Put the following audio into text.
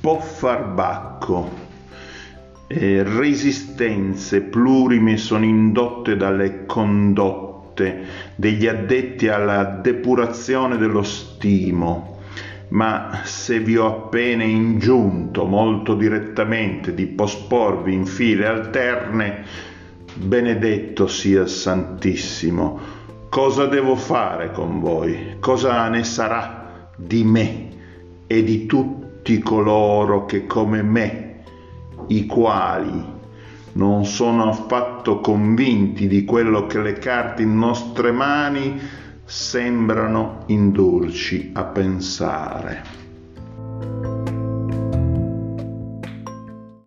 può far bacco. E resistenze plurime sono indotte dalle condotte degli addetti alla depurazione dello stimo, ma se vi ho appena ingiunto molto direttamente di posporvi in file alterne, benedetto sia il Santissimo, cosa devo fare con voi? Cosa ne sarà di me e di tutti coloro che come me i quali non sono affatto convinti di quello che le carte in nostre mani sembrano indurci a pensare.